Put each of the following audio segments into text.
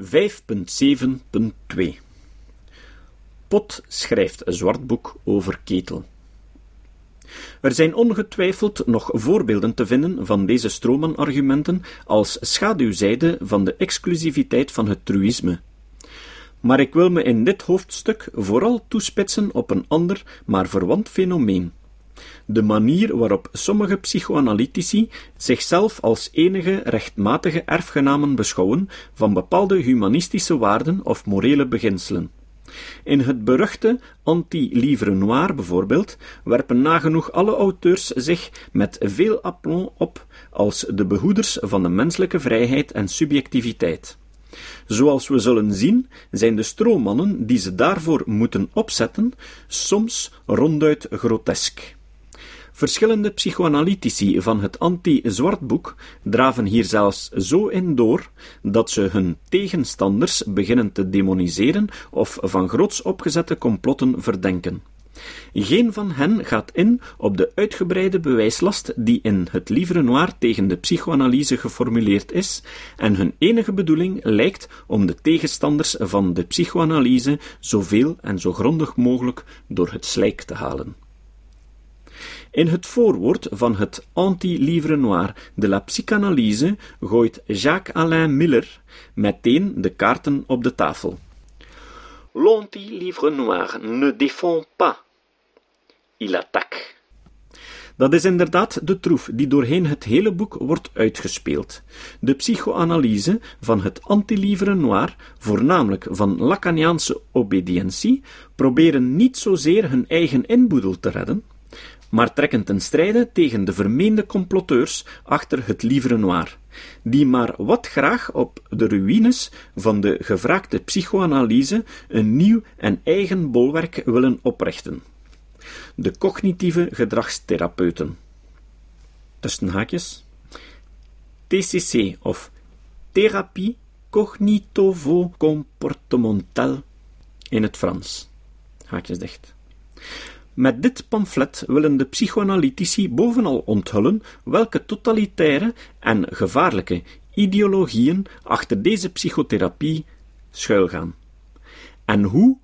5.7.2 Pot schrijft een zwart boek over ketel. Er zijn ongetwijfeld nog voorbeelden te vinden van deze stroomman-argumenten als schaduwzijde van de exclusiviteit van het truïsme. Maar ik wil me in dit hoofdstuk vooral toespitsen op een ander, maar verwant fenomeen de manier waarop sommige psychoanalytici zichzelf als enige rechtmatige erfgenamen beschouwen van bepaalde humanistische waarden of morele beginselen. In het beruchte Anti-Livre Noir bijvoorbeeld werpen nagenoeg alle auteurs zich met veel aplomb op als de behoeders van de menselijke vrijheid en subjectiviteit. Zoals we zullen zien, zijn de stroommannen die ze daarvoor moeten opzetten soms ronduit grotesk. Verschillende psychoanalytici van het anti-zwartboek draven hier zelfs zo in door dat ze hun tegenstanders beginnen te demoniseren of van groots opgezette complotten verdenken. Geen van hen gaat in op de uitgebreide bewijslast die in het Livre Noir tegen de psychoanalyse geformuleerd is, en hun enige bedoeling lijkt om de tegenstanders van de psychoanalyse zoveel en zo grondig mogelijk door het slijk te halen. In het voorwoord van het Anti-Livre Noir de la Psychanalyse gooit Jacques-Alain Miller meteen de kaarten op de tafel. L'Anti-Livre Noir ne défend pas. Il attaque. Dat is inderdaad de troef die doorheen het hele boek wordt uitgespeeld. De psychoanalyse van het anti-livre noir, voornamelijk van Lacaniaanse obedientie, proberen niet zozeer hun eigen inboedel te redden, maar trekken ten strijde tegen de vermeende comploteurs achter het Livre Noir, die maar wat graag op de ruïnes van de gevraagde psychoanalyse een nieuw en eigen bolwerk willen oprichten. De cognitieve gedragstherapeuten. Tussen haakjes. TCC of Thérapie cognitovo-comportementale in het Frans. Haakjes dicht. Met dit pamflet willen de psychoanalytici bovenal onthullen welke totalitaire en gevaarlijke ideologieën achter deze psychotherapie schuilgaan. En hoe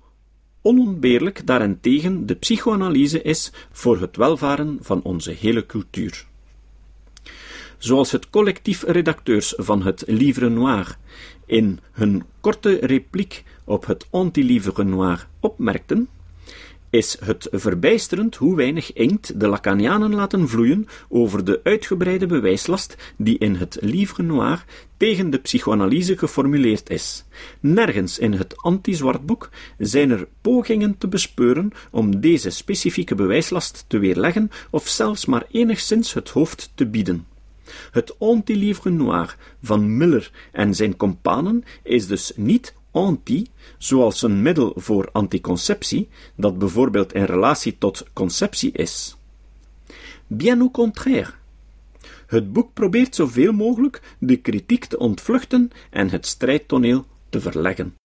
onontbeerlijk daarentegen de psychoanalyse is voor het welvaren van onze hele cultuur. Zoals het collectief redacteurs van het Livre Noir in hun korte repliek op het Anti-Livre Noir opmerkten, is het verbijsterend hoe weinig inkt de Lacanianen laten vloeien over de uitgebreide bewijslast die in het Livre Noir tegen de psychoanalyse geformuleerd is. Nergens in het anti-zwartboek zijn er pogingen te bespeuren om deze specifieke bewijslast te weerleggen of zelfs maar enigszins het hoofd te bieden. Het anti-livre noir van Miller en zijn companen is dus niet anti, zoals een middel voor anticonceptie, dat bijvoorbeeld in relatie tot conceptie is. Bien au contraire. Het boek probeert zoveel mogelijk de kritiek te ontvluchten en het strijdtoneel te verleggen.